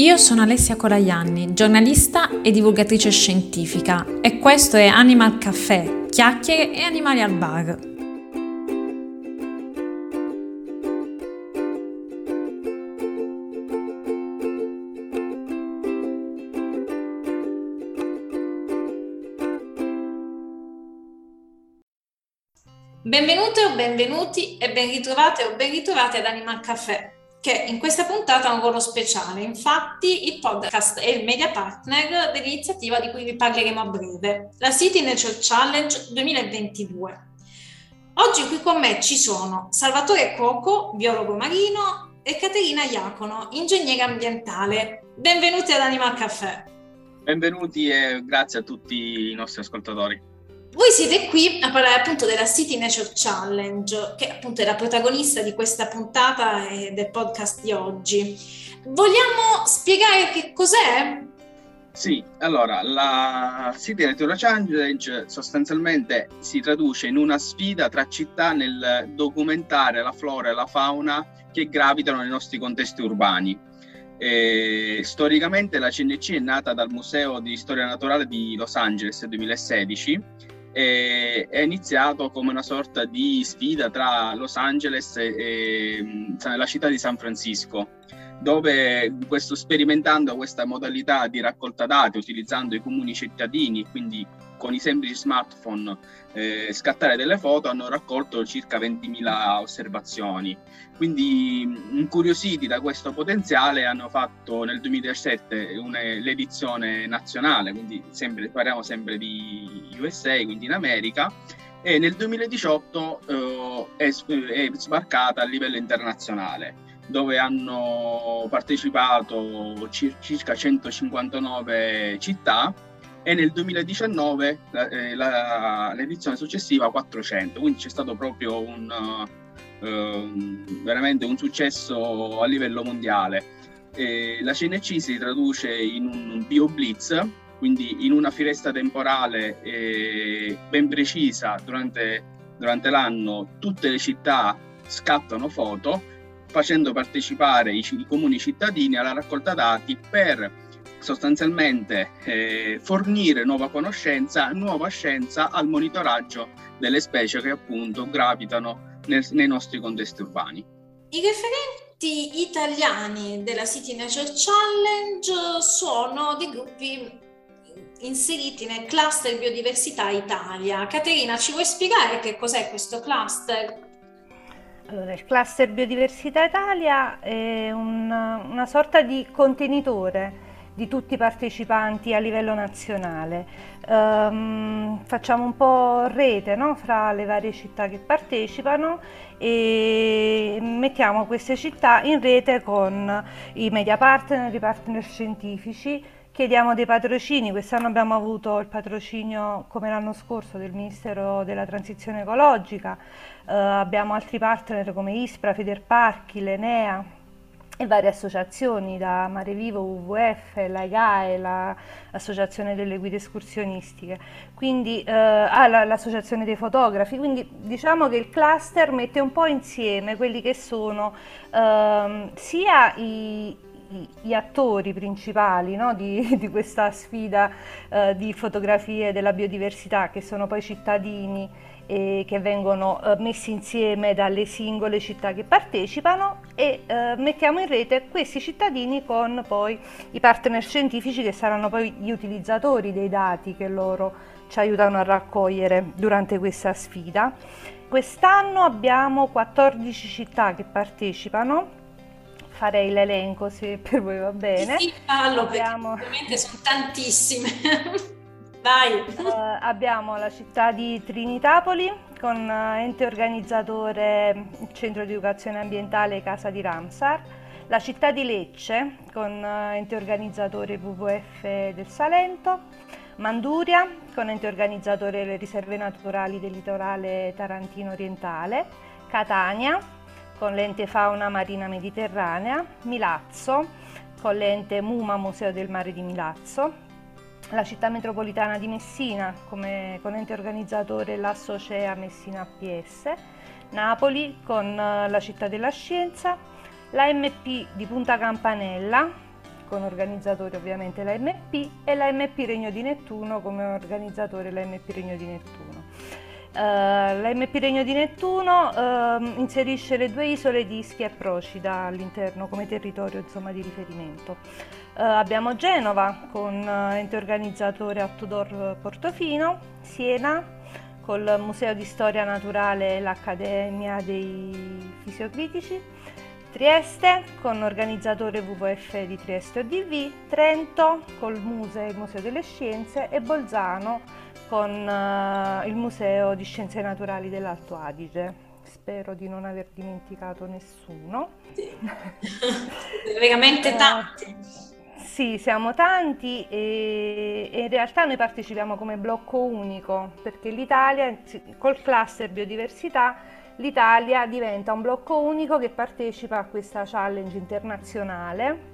Io sono Alessia Colaianni, giornalista e divulgatrice scientifica e questo è Animal Caffè, chiacchiere e animali al bar. Benvenute o benvenuti e ben ritrovate o ben ritrovate ad Animal Caffè che in questa puntata ha un ruolo speciale. Infatti, il podcast è il media partner dell'iniziativa di cui vi parleremo a breve, la City Nature Challenge 2022. Oggi qui con me ci sono Salvatore Coco, biologo marino, e Caterina Iacono, ingegnere ambientale. Benvenuti ad Animal Caffè. Benvenuti e grazie a tutti i nostri ascoltatori. Voi siete qui a parlare appunto della City Nature Challenge, che appunto è la protagonista di questa puntata e del podcast di oggi. Vogliamo spiegare che cos'è? Sì, allora la City Nature Challenge sostanzialmente si traduce in una sfida tra città nel documentare la flora e la fauna che gravitano nei nostri contesti urbani. E, storicamente la CNC è nata dal Museo di Storia Naturale di Los Angeles nel 2016 e è iniziato come una sorta di sfida tra Los Angeles e, e la città di San Francisco, dove questo, sperimentando questa modalità di raccolta dati utilizzando i comuni cittadini, quindi con i semplici smartphone eh, scattare delle foto hanno raccolto circa 20.000 osservazioni. Quindi incuriositi da questo potenziale hanno fatto nel 2017 una, l'edizione nazionale, quindi sempre, parliamo sempre di USA, quindi in America, e nel 2018 eh, è, è sbarcata a livello internazionale dove hanno partecipato circa 159 città e nel 2019 la, eh, la, l'edizione successiva 400, quindi c'è stato proprio un, uh, veramente un successo a livello mondiale. E la CNC si traduce in un bio-blitz, quindi in una finestra temporale eh, ben precisa durante, durante l'anno tutte le città scattano foto facendo partecipare i, i comuni cittadini alla raccolta dati per sostanzialmente eh, fornire nuova conoscenza, nuova scienza al monitoraggio delle specie che appunto gravitano nel, nei nostri contesti urbani. I referenti italiani della City Nature Challenge sono dei gruppi inseriti nel cluster Biodiversità Italia. Caterina, ci vuoi spiegare che cos'è questo cluster? Allora, il cluster Biodiversità Italia è una, una sorta di contenitore di tutti i partecipanti a livello nazionale. Um, facciamo un po' rete no? fra le varie città che partecipano e mettiamo queste città in rete con i media partner, i partner scientifici, chiediamo dei patrocini, quest'anno abbiamo avuto il patrocinio come l'anno scorso del Ministero della Transizione Ecologica, uh, abbiamo altri partner come Ispra, Federparchi, l'Enea, e varie associazioni, da Mare Vivo, WWF, l'AIGAE, l'Associazione delle Guide Escursionistiche, quindi eh, ah, l'Associazione dei Fotografi, quindi diciamo che il cluster mette un po' insieme quelli che sono eh, sia i, gli attori principali no, di, di, questa sfida eh, di fotografie della biodiversità, che sono poi cittadini eh, che vengono eh, messi insieme dalle singole città che partecipano e eh, mettiamo in rete questi cittadini con poi i partner scientifici che saranno poi gli utilizzatori dei dati che loro ci aiutano a raccogliere durante questa sfida. Quest'anno abbiamo 14 città che partecipano farei l'elenco se per voi va bene. Sì, fallo abbiamo... perché ovviamente sono tantissime. Vai! Uh, abbiamo la città di Trinitapoli con uh, ente organizzatore Centro di Educazione Ambientale Casa di Ramsar, la città di Lecce con uh, ente organizzatore WWF del Salento, Manduria con ente organizzatore le riserve naturali del litorale tarantino orientale, Catania con l'ente fauna marina mediterranea, Milazzo con l'ente MUMA Museo del Mare di Milazzo, la città metropolitana di Messina come con ente organizzatore l'Assocea Messina PS, Napoli con eh, la città della scienza, l'AMP di Punta Campanella con organizzatore ovviamente la MP e la MP Regno di Nettuno come organizzatore la MP Regno di Nettuno. Uh, la MP Regno di Nettuno uh, inserisce le due isole di Ischia e Procida all'interno come territorio insomma, di riferimento. Uh, abbiamo Genova con ente organizzatore Autodor Portofino, Siena col Museo di Storia Naturale e l'Accademia dei Fisiocritici, Trieste con organizzatore WWF di Trieste ODV, Trento col Muse, il Museo delle Scienze e Bolzano con uh, il Museo di Scienze Naturali dell'Alto Adige. Spero di non aver dimenticato nessuno. Sì. Veramente tanti. Uh, sì, siamo tanti e, e, in realtà noi partecipiamo come blocco unico perché l'Italia col cluster biodiversità l'Italia diventa un blocco unico che partecipa a questa challenge internazionale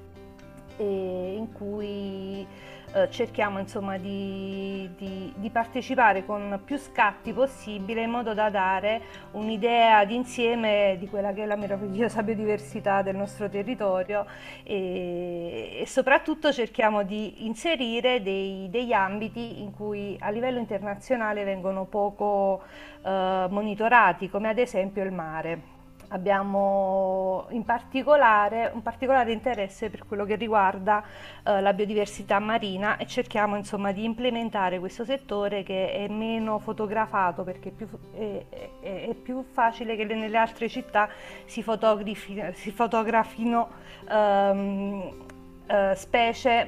in cui eh, cerchiamo insomma di, di, di, partecipare con più scatti possibile in modo da dare un'idea d'insieme di quella che è la meravigliosa biodiversità del nostro territorio e, e soprattutto cerchiamo di inserire dei, degli ambiti in cui a livello internazionale vengono poco eh, monitorati come ad esempio il mare. Abbiamo in particolare un particolare interesse per quello che riguarda eh, la biodiversità marina e cerchiamo insomma di implementare questo settore che è meno fotografato perché è più, è, è, è più facile che nelle altre città si, si fotografino ehm, eh, specie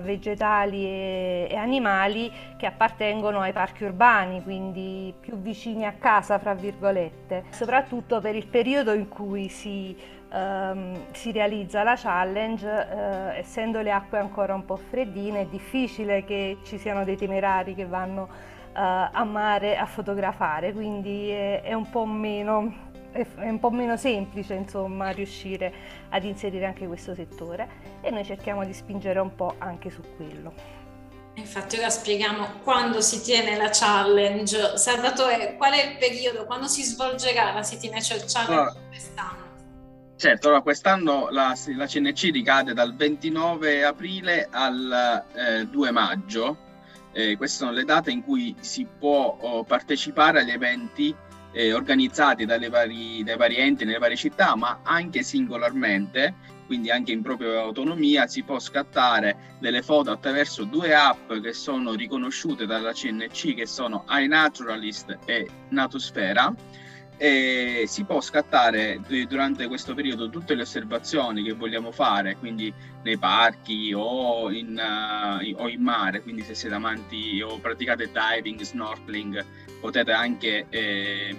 vegetali e, e, animali che appartengono ai parchi urbani, quindi più vicini a casa, fra virgolette, soprattutto per il periodo in cui si, ehm, si realizza la challenge, eh, essendo le acque ancora un po' freddine, è difficile che ci siano dei temerari che vanno eh, a mare a fotografare, quindi è, è un po' meno è un po' meno semplice insomma riuscire ad inserire anche questo settore e noi cerchiamo di spingere un po' anche su quello. Infatti ora spieghiamo quando si tiene la challenge. Salvatore, qual è il periodo, quando si svolgerà la City Nature Challenge allora, quest'anno? Certo, allora quest'anno la, la, CNC ricade dal 29 aprile al eh, 2 maggio. Eh, queste sono le date in cui si può oh, partecipare agli eventi eh, organizzati vari, dai vari enti nelle varie città, ma anche singolarmente, quindi anche in propria autonomia, si può scattare delle foto attraverso due app che sono riconosciute dalla CNC, che sono iNaturalist e Natusfera e si può scattare durante questo periodo tutte le osservazioni che vogliamo fare, quindi nei parchi o in, uh, o in mare, quindi se siete amanti o praticate diving, snorkeling, potete anche eh,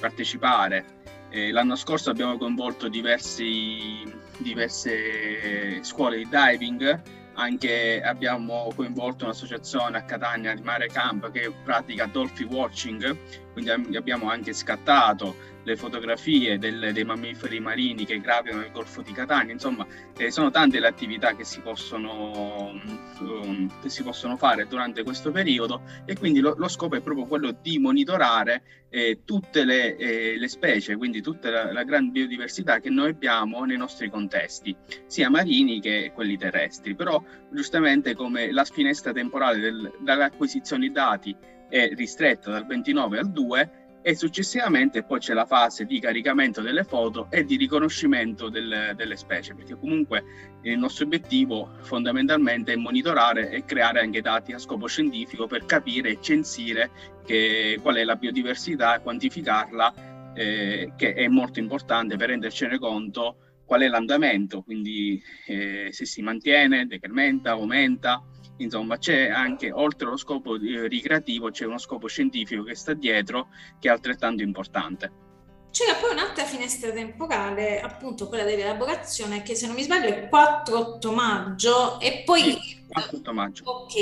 partecipare. Eh, l'anno scorso abbiamo coinvolto diversi, diverse scuole di diving anche abbiamo coinvolto un'associazione a Catania di Mare Camp che pratica dolphin watching, quindi abbiamo anche scattato le fotografie del, dei mammiferi marini che gravitano nel Golfo di Catania, insomma eh, sono tante le attività che si, possono, um, che si possono fare durante questo periodo e quindi lo, lo scopo è proprio quello di monitorare eh, tutte le, eh, le, specie, quindi tutta la, la grande biodiversità che noi abbiamo nei nostri contesti, sia marini che quelli terrestri, però giustamente come la finestra temporale del, dalle acquisizioni dati è ristretta dal 29 al 2, e successivamente poi c'è la fase di caricamento delle foto e di riconoscimento del, delle specie, perché comunque il nostro obiettivo fondamentalmente è monitorare e creare anche dati a scopo scientifico per capire e censire che, qual è la biodiversità e quantificarla, eh, che è molto importante per rendercene conto qual è l'andamento, quindi eh, se si mantiene, decrementa, aumenta insomma c'è anche oltre allo scopo eh, ricreativo c'è uno scopo scientifico che sta dietro che è altrettanto importante. C'era poi un'altra finestra temporale, appunto quella dell'elaborazione, che se non mi sbaglio è 4-8 maggio e poi... Sì, 4-8 maggio. Ok,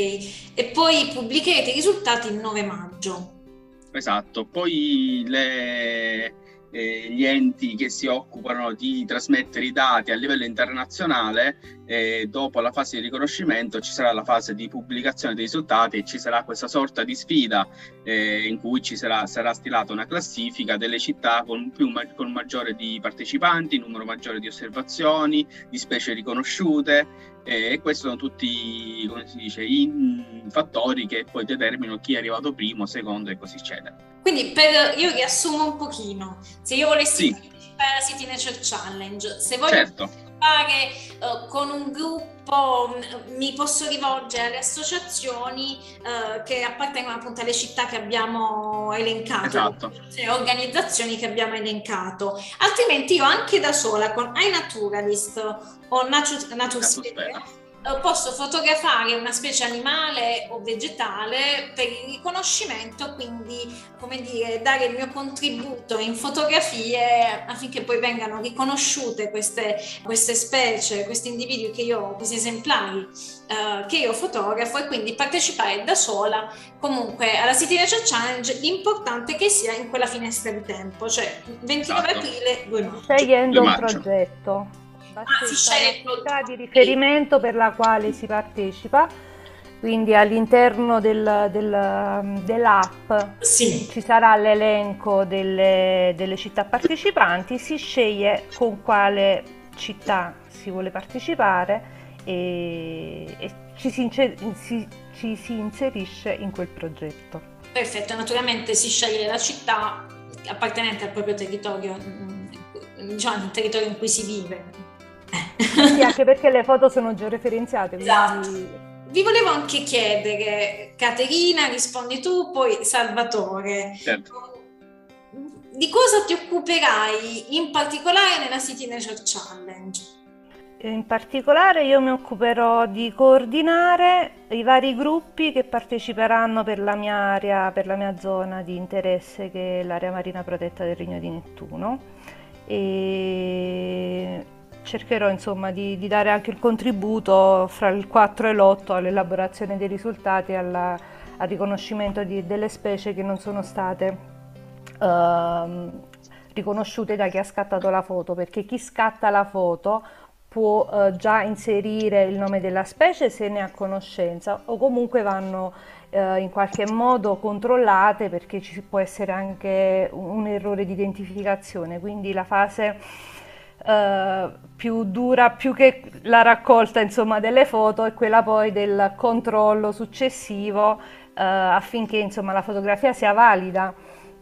e poi pubblicherete i risultati il 9 maggio. Esatto, poi le, eh, gli enti che si occupano di trasmettere i dati a livello internazionale, eh, dopo la fase di riconoscimento ci sarà la fase di pubblicazione dei risultati e ci sarà questa sorta di sfida eh, in cui ci sarà, sarà, stilata una classifica delle città con, più, con maggiore di partecipanti, numero maggiore di osservazioni, di specie riconosciute E questi sono tutti, come si dice, i fattori che poi determinano chi è arrivato primo, secondo e così eccetera. Quindi per, io riassumo un pochino, se io volessi sì. City Nature Challenge, se voglio certo fare uh, con un gruppo, mm, mi posso rivolgere alle associazioni uh, che appartengono appunto alle città che abbiamo elencato, esatto. le organizzazioni che abbiamo elencato. Altrimenti io anche da sola con iNaturalist o Nature, Nature posso fotografare una specie animale o vegetale per il riconoscimento, quindi come dire, dare il mio contributo in fotografie affinché poi vengano riconosciute queste, queste specie, questi individui che io, questi esemplari uh, che io fotografo e quindi partecipare da sola comunque alla City Nature Challenge, l'importante è che sia in quella finestra di tempo, cioè 29 esatto. aprile, 2 maggio. Scegliendo un progetto basta ah, di riferimento per la quale si partecipa quindi all'interno del, del, dell'app sì. ci sarà l'elenco delle, delle, città partecipanti, si sceglie con quale città si vuole partecipare e, e ci, si, si, ci si inserisce in quel progetto. Perfetto, naturalmente si sceglie la città appartenente al proprio territorio, diciamo il territorio in cui si vive, sì, anche perché le foto sono georeferenziate. Esatto. Quindi... Vi volevo anche chiedere, Caterina, rispondi tu, poi Salvatore. Certo. Di cosa ti occuperai in particolare nella City Nature Challenge? In particolare io mi occuperò di coordinare i vari gruppi che parteciperanno per la mia area, per la mia zona di interesse che è l'area marina protetta del Regno di Nettuno. E cercherò insomma di, di, dare anche il contributo fra il 4 e l'8 all'elaborazione dei risultati, alla, al riconoscimento di, delle specie che non sono state uh, riconosciute da chi ha scattato la foto, perché chi scatta la foto può uh, già inserire il nome della specie se ne ha conoscenza o comunque vanno uh, in qualche modo controllate perché ci può essere anche un, un errore di identificazione, quindi la fase Uh, più dura, più che la raccolta insomma, delle foto, è quella poi del controllo successivo uh, affinché insomma, la fotografia sia valida,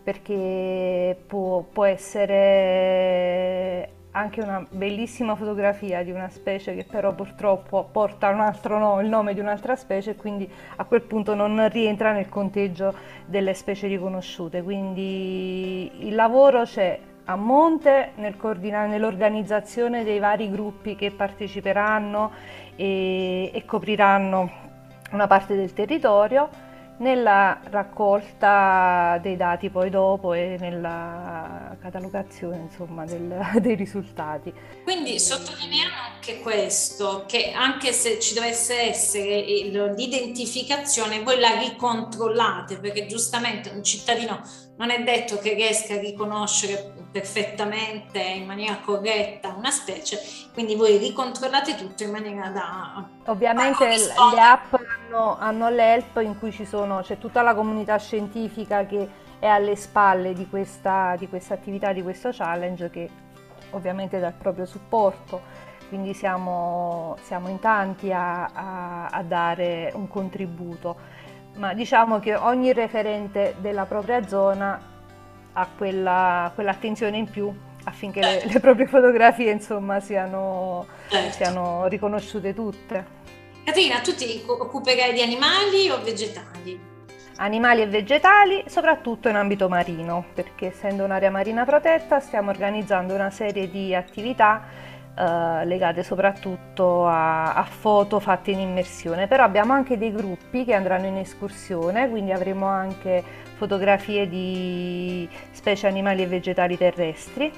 perché può, può, essere anche una bellissima fotografia di una specie che però purtroppo porta un altro nome, il nome di un'altra specie e quindi a quel punto non rientra nel conteggio delle specie riconosciute. Quindi il lavoro c'è a monte nel nell'organizzazione dei vari gruppi che parteciperanno e, e copriranno una parte del territorio nella raccolta dei dati poi dopo e nella catalogazione insomma, del, dei risultati. Quindi sottolineiamo anche questo, che anche se ci dovesse essere l'identificazione, voi la ricontrollate, perché giustamente un cittadino non è detto che riesca a riconoscere perfettamente in maniera corretta una specie, quindi voi ricontrollate tutto in maniera da... Ovviamente le app hanno, hanno l'help in cui ci sono, c'è tutta la comunità scientifica che è alle spalle di questa, di questa attività, di questo challenge che ovviamente dà il proprio supporto, quindi siamo, siamo in tanti a, a, a dare un contributo. Ma diciamo che ogni referente della propria zona ha quella, quell'attenzione in più affinché le, le proprie fotografie insomma siano, certo. siano riconosciute tutte. Caterina, tu ti occuperai di animali o vegetali? Animali e vegetali, soprattutto in ambito marino, perché essendo un'area marina protetta stiamo organizzando una serie di attività eh, legate soprattutto a, a, foto fatte in immersione, però abbiamo anche dei gruppi che andranno in escursione, quindi avremo anche fotografie di specie animali e vegetali terrestri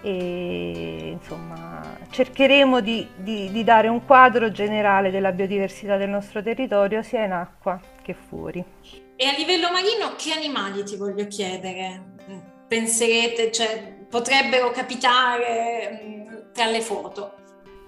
e insomma cercheremo di, di, di dare un quadro generale della biodiversità del nostro territorio sia in acqua che fuori. E a livello marino che animali ti voglio chiedere? Penserete, cioè potrebbero capitare tra le foto.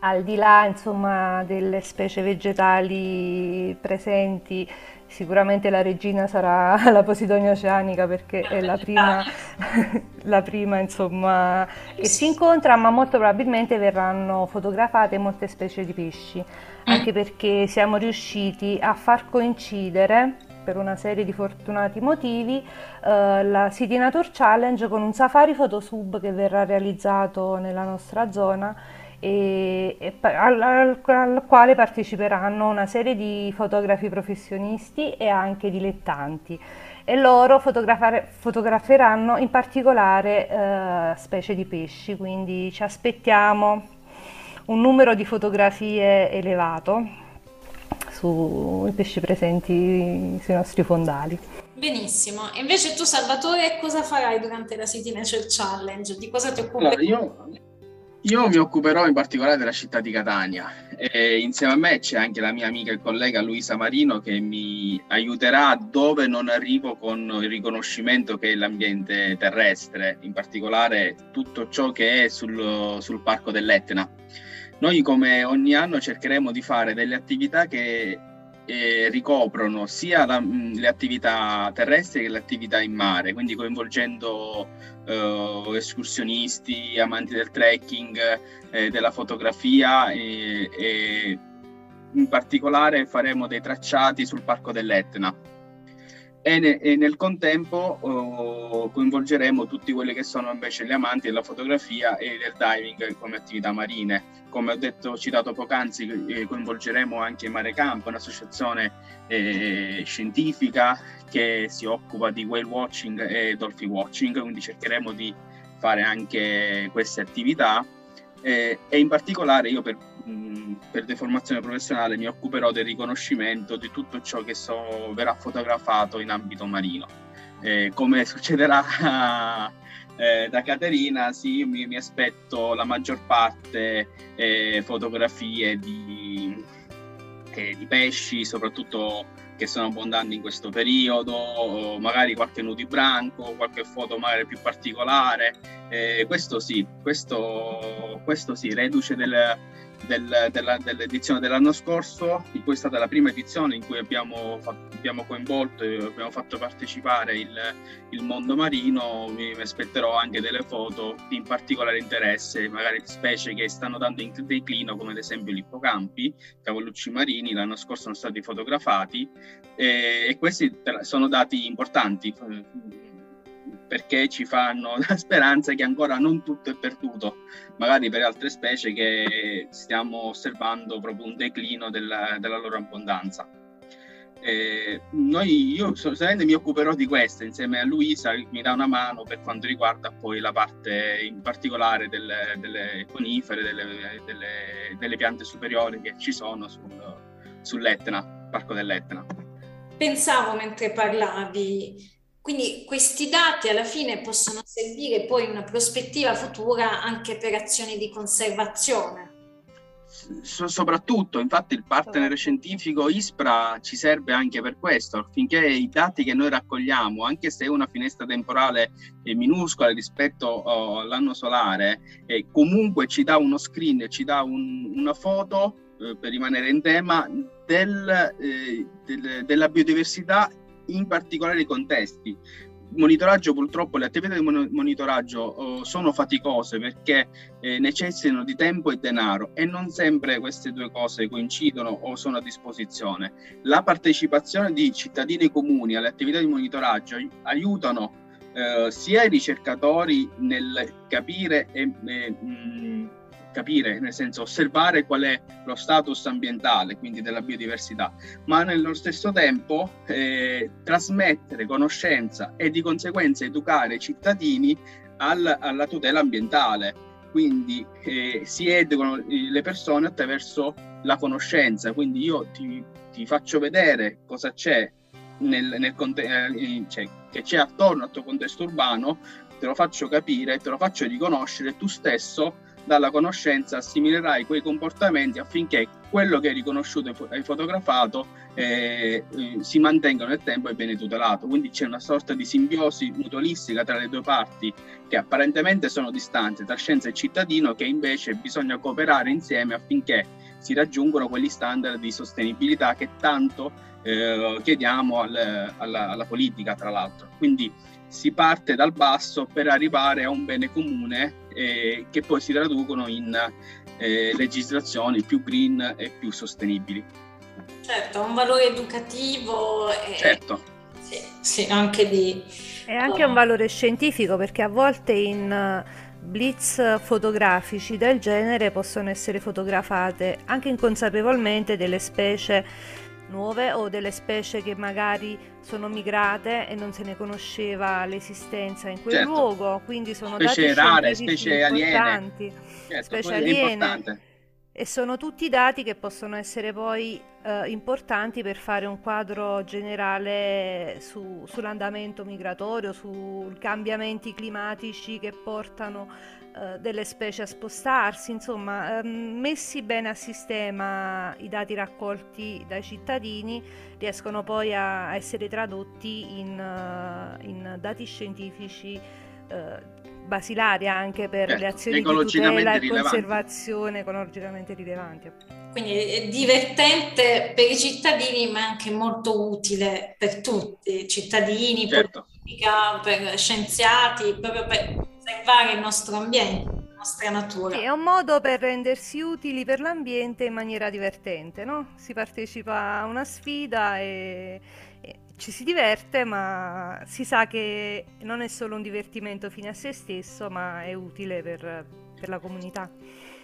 Al di là insomma, delle specie vegetali presenti, Sicuramente la regina sarà la Posidonia oceanica perché è la prima, la prima insomma, che si incontra, ma molto probabilmente verranno fotografate molte specie di pesci, anche perché siamo riusciti a far coincidere per una serie di fortunati motivi eh, la City Nature Challenge con un safari photosub che verrà realizzato nella nostra zona e, e al, al, al, quale parteciperanno una serie di fotografi professionisti e anche dilettanti. E loro fotograferanno in particolare eh, specie di pesci, quindi ci aspettiamo un numero di fotografie elevato sui pesci presenti sui nostri fondali. Benissimo, invece tu Salvatore cosa farai durante la City Nature Challenge? Di cosa ti occupi? Allora, io, io, mi occuperò in particolare della città di Catania e insieme a me c'è anche la mia amica e collega Luisa Marino che mi aiuterà dove non arrivo con il riconoscimento che è l'ambiente terrestre, in particolare tutto ciò che è sul, sul parco dell'Etna noi come ogni anno cercheremo di fare delle attività che eh, ricoprono sia la, mh, le attività terrestri che le attività in mare, quindi coinvolgendo eh, escursionisti, amanti del trekking, eh, della fotografia e in particolare faremo dei tracciati sul parco dell'Etna e, ne, e nel contempo oh, coinvolgeremo tutti quelli che sono invece gli amanti della fotografia e del diving come attività marine. Come ho detto, citato poc'anzi, eh, coinvolgeremo anche Mare Campo, un'associazione eh, scientifica che si occupa di whale watching e dolphin watching, quindi cercheremo di fare anche queste attività eh, e in particolare io per, per, deformazione professionale mi occuperò del riconoscimento di tutto ciò che so, verrà fotografato in ambito marino. Eh, come succederà eh, da Caterina, sì, mi, mi, aspetto la maggior parte eh, fotografie di, eh, di pesci, soprattutto che sono abbondanti in questo periodo, magari qualche nudibranco, qualche foto magari più particolare. Eh, questo sì, questo, questo sì, reduce del, del, della, dell'edizione dell'anno scorso, in cui è stata la prima edizione in cui abbiamo, abbiamo coinvolto e abbiamo fatto partecipare il, il mondo marino, mi, aspetterò anche delle foto di particolare interesse, magari di specie che stanno dando in declino, come ad esempio gli ippocampi, cavallucci marini, l'anno scorso sono stati fotografati e, e questi sono dati importanti perché ci fanno la speranza che ancora non tutto è perduto, magari per altre specie che stiamo osservando proprio un declino della, della loro abbondanza. Eh, noi, io solamente mi occuperò di questo insieme a Luisa mi dà una mano per quanto riguarda poi la parte in particolare delle, delle conifere, delle, delle, delle, piante superiori che ci sono sul, sull'Etna, Parco dell'Etna. Pensavo mentre parlavi quindi questi dati alla fine possono servire poi in una prospettiva futura anche per azioni di conservazione. So, soprattutto, infatti, il partner scientifico ISPRA ci serve anche per questo, affinché i dati che noi raccogliamo, anche se è una finestra temporale minuscola rispetto oh, all'anno solare, eh, comunque ci dà uno screen, ci dà un, una foto eh, per rimanere in tema del, eh, del, della biodiversità in particolari contesti. Monitoraggio purtroppo le attività di monitoraggio oh, sono faticose perché eh, necessitano di tempo e denaro e non sempre queste due cose coincidono o sono a disposizione. La partecipazione di cittadini comuni alle attività di monitoraggio aiutano eh, sia i ricercatori nel capire e, e mh, capire, nel senso osservare qual è lo status ambientale, quindi della biodiversità, ma nello stesso tempo eh, trasmettere conoscenza e di conseguenza educare i cittadini al, alla tutela ambientale. Quindi eh, si educano le persone attraverso la conoscenza, quindi io ti, ti faccio vedere cosa c'è nel, nel eh, cioè, che c'è attorno al tuo contesto urbano, te lo faccio capire, te lo faccio riconoscere, tu stesso dalla conoscenza assimilerai quei comportamenti affinché quello che hai riconosciuto e fotografato eh, eh, si mantenga nel tempo e viene tutelato. Quindi c'è una sorta di simbiosi mutualistica tra le due parti che apparentemente sono distanti, tra scienza e cittadino, che invece bisogna cooperare insieme affinché si raggiungono quegli standard di sostenibilità che tanto eh, chiediamo al, alla, alla politica, tra l'altro. Quindi si parte dal basso per arrivare a un bene comune eh, che poi si traducono in eh, legislazioni più green e più sostenibili. Certo, un valore educativo. E, certo. Sì, sì, anche di... E anche un valore scientifico perché a volte in eh, blitz fotografici del genere possono essere fotografate anche inconsapevolmente delle specie nuove o delle specie che magari sono migrate e non se ne conosceva l'esistenza in quel certo. luogo, quindi sono specie dati rare, specie aliene. Certo, specie aliene. E sono tutti dati che possono essere poi eh, importanti per fare un quadro generale su, sull'andamento migratorio, sui cambiamenti climatici che portano eh, delle specie a spostarsi, insomma, ehm, messi bene a sistema i dati raccolti dai cittadini riescono poi a, a essere tradotti in, uh, in dati scientifici uh, basilari anche per certo, le azioni di tutela e conservazione ecologicamente rilevanti. Quindi è divertente per i cittadini ma anche molto utile per tutti, cittadini, certo. politica, per scienziati, proprio per conservare il nostro ambiente, la nostra natura. Sì, è un modo per rendersi utili per l'ambiente in maniera divertente, no? Si partecipa a una sfida e, e ci si diverte, ma si sa che non è solo un divertimento fine a se stesso, ma è utile per, per la comunità.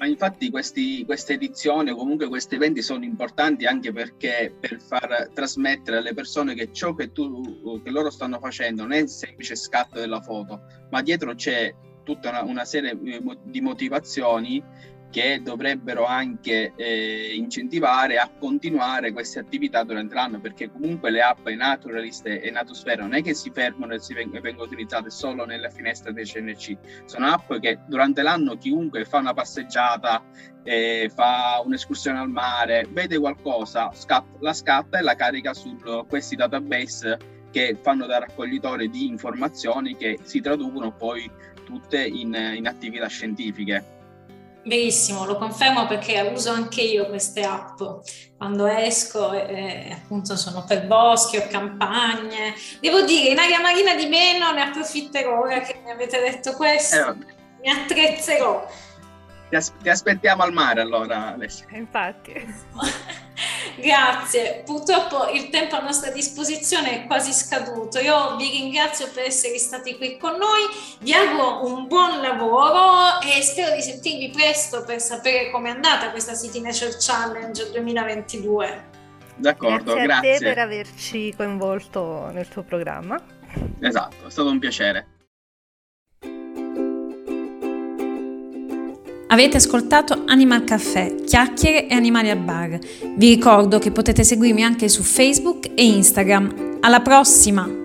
Ma infatti questi, queste edizioni o comunque questi eventi sono importanti anche perché per far trasmettere alle persone che ciò che, tu, che loro stanno facendo non è il semplice scatto della foto, ma dietro c'è tutta una, una serie di motivazioni che dovrebbero anche eh, incentivare a continuare queste attività durante l'anno, perché comunque le app Naturalist e Natosfera non è che si fermano e si veng- vengono utilizzate solo nella finestra dei CNC, sono app che durante l'anno chiunque fa una passeggiata, eh, fa un'escursione al mare, vede qualcosa, scat- la scatta e la carica su questi database che fanno da raccoglitore di informazioni che si traducono poi tutte in, in attività scientifiche. Verissimo, lo confermo perché uso anche io queste app quando esco, eh, appunto sono per boschi o campagne. Devo dire, in aria marina di meno ne approfitterò ora che mi avete detto questo, eh, mi attrezzerò. Ti, as- ti, aspettiamo al mare allora, Alessia. Infatti. Grazie, purtroppo il tempo a nostra disposizione è quasi scaduto. Io vi ringrazio per essere stati qui con noi, vi auguro un buon lavoro e spero di sentirvi presto per sapere com'è andata questa City Nature Challenge 2022. D'accordo, grazie. Grazie a te per averci coinvolto nel tuo programma. Esatto, è stato un piacere. Avete ascoltato Animal Caffè, chiacchiere e animali al bar. Vi ricordo che potete seguirmi anche su Facebook e Instagram. Alla prossima!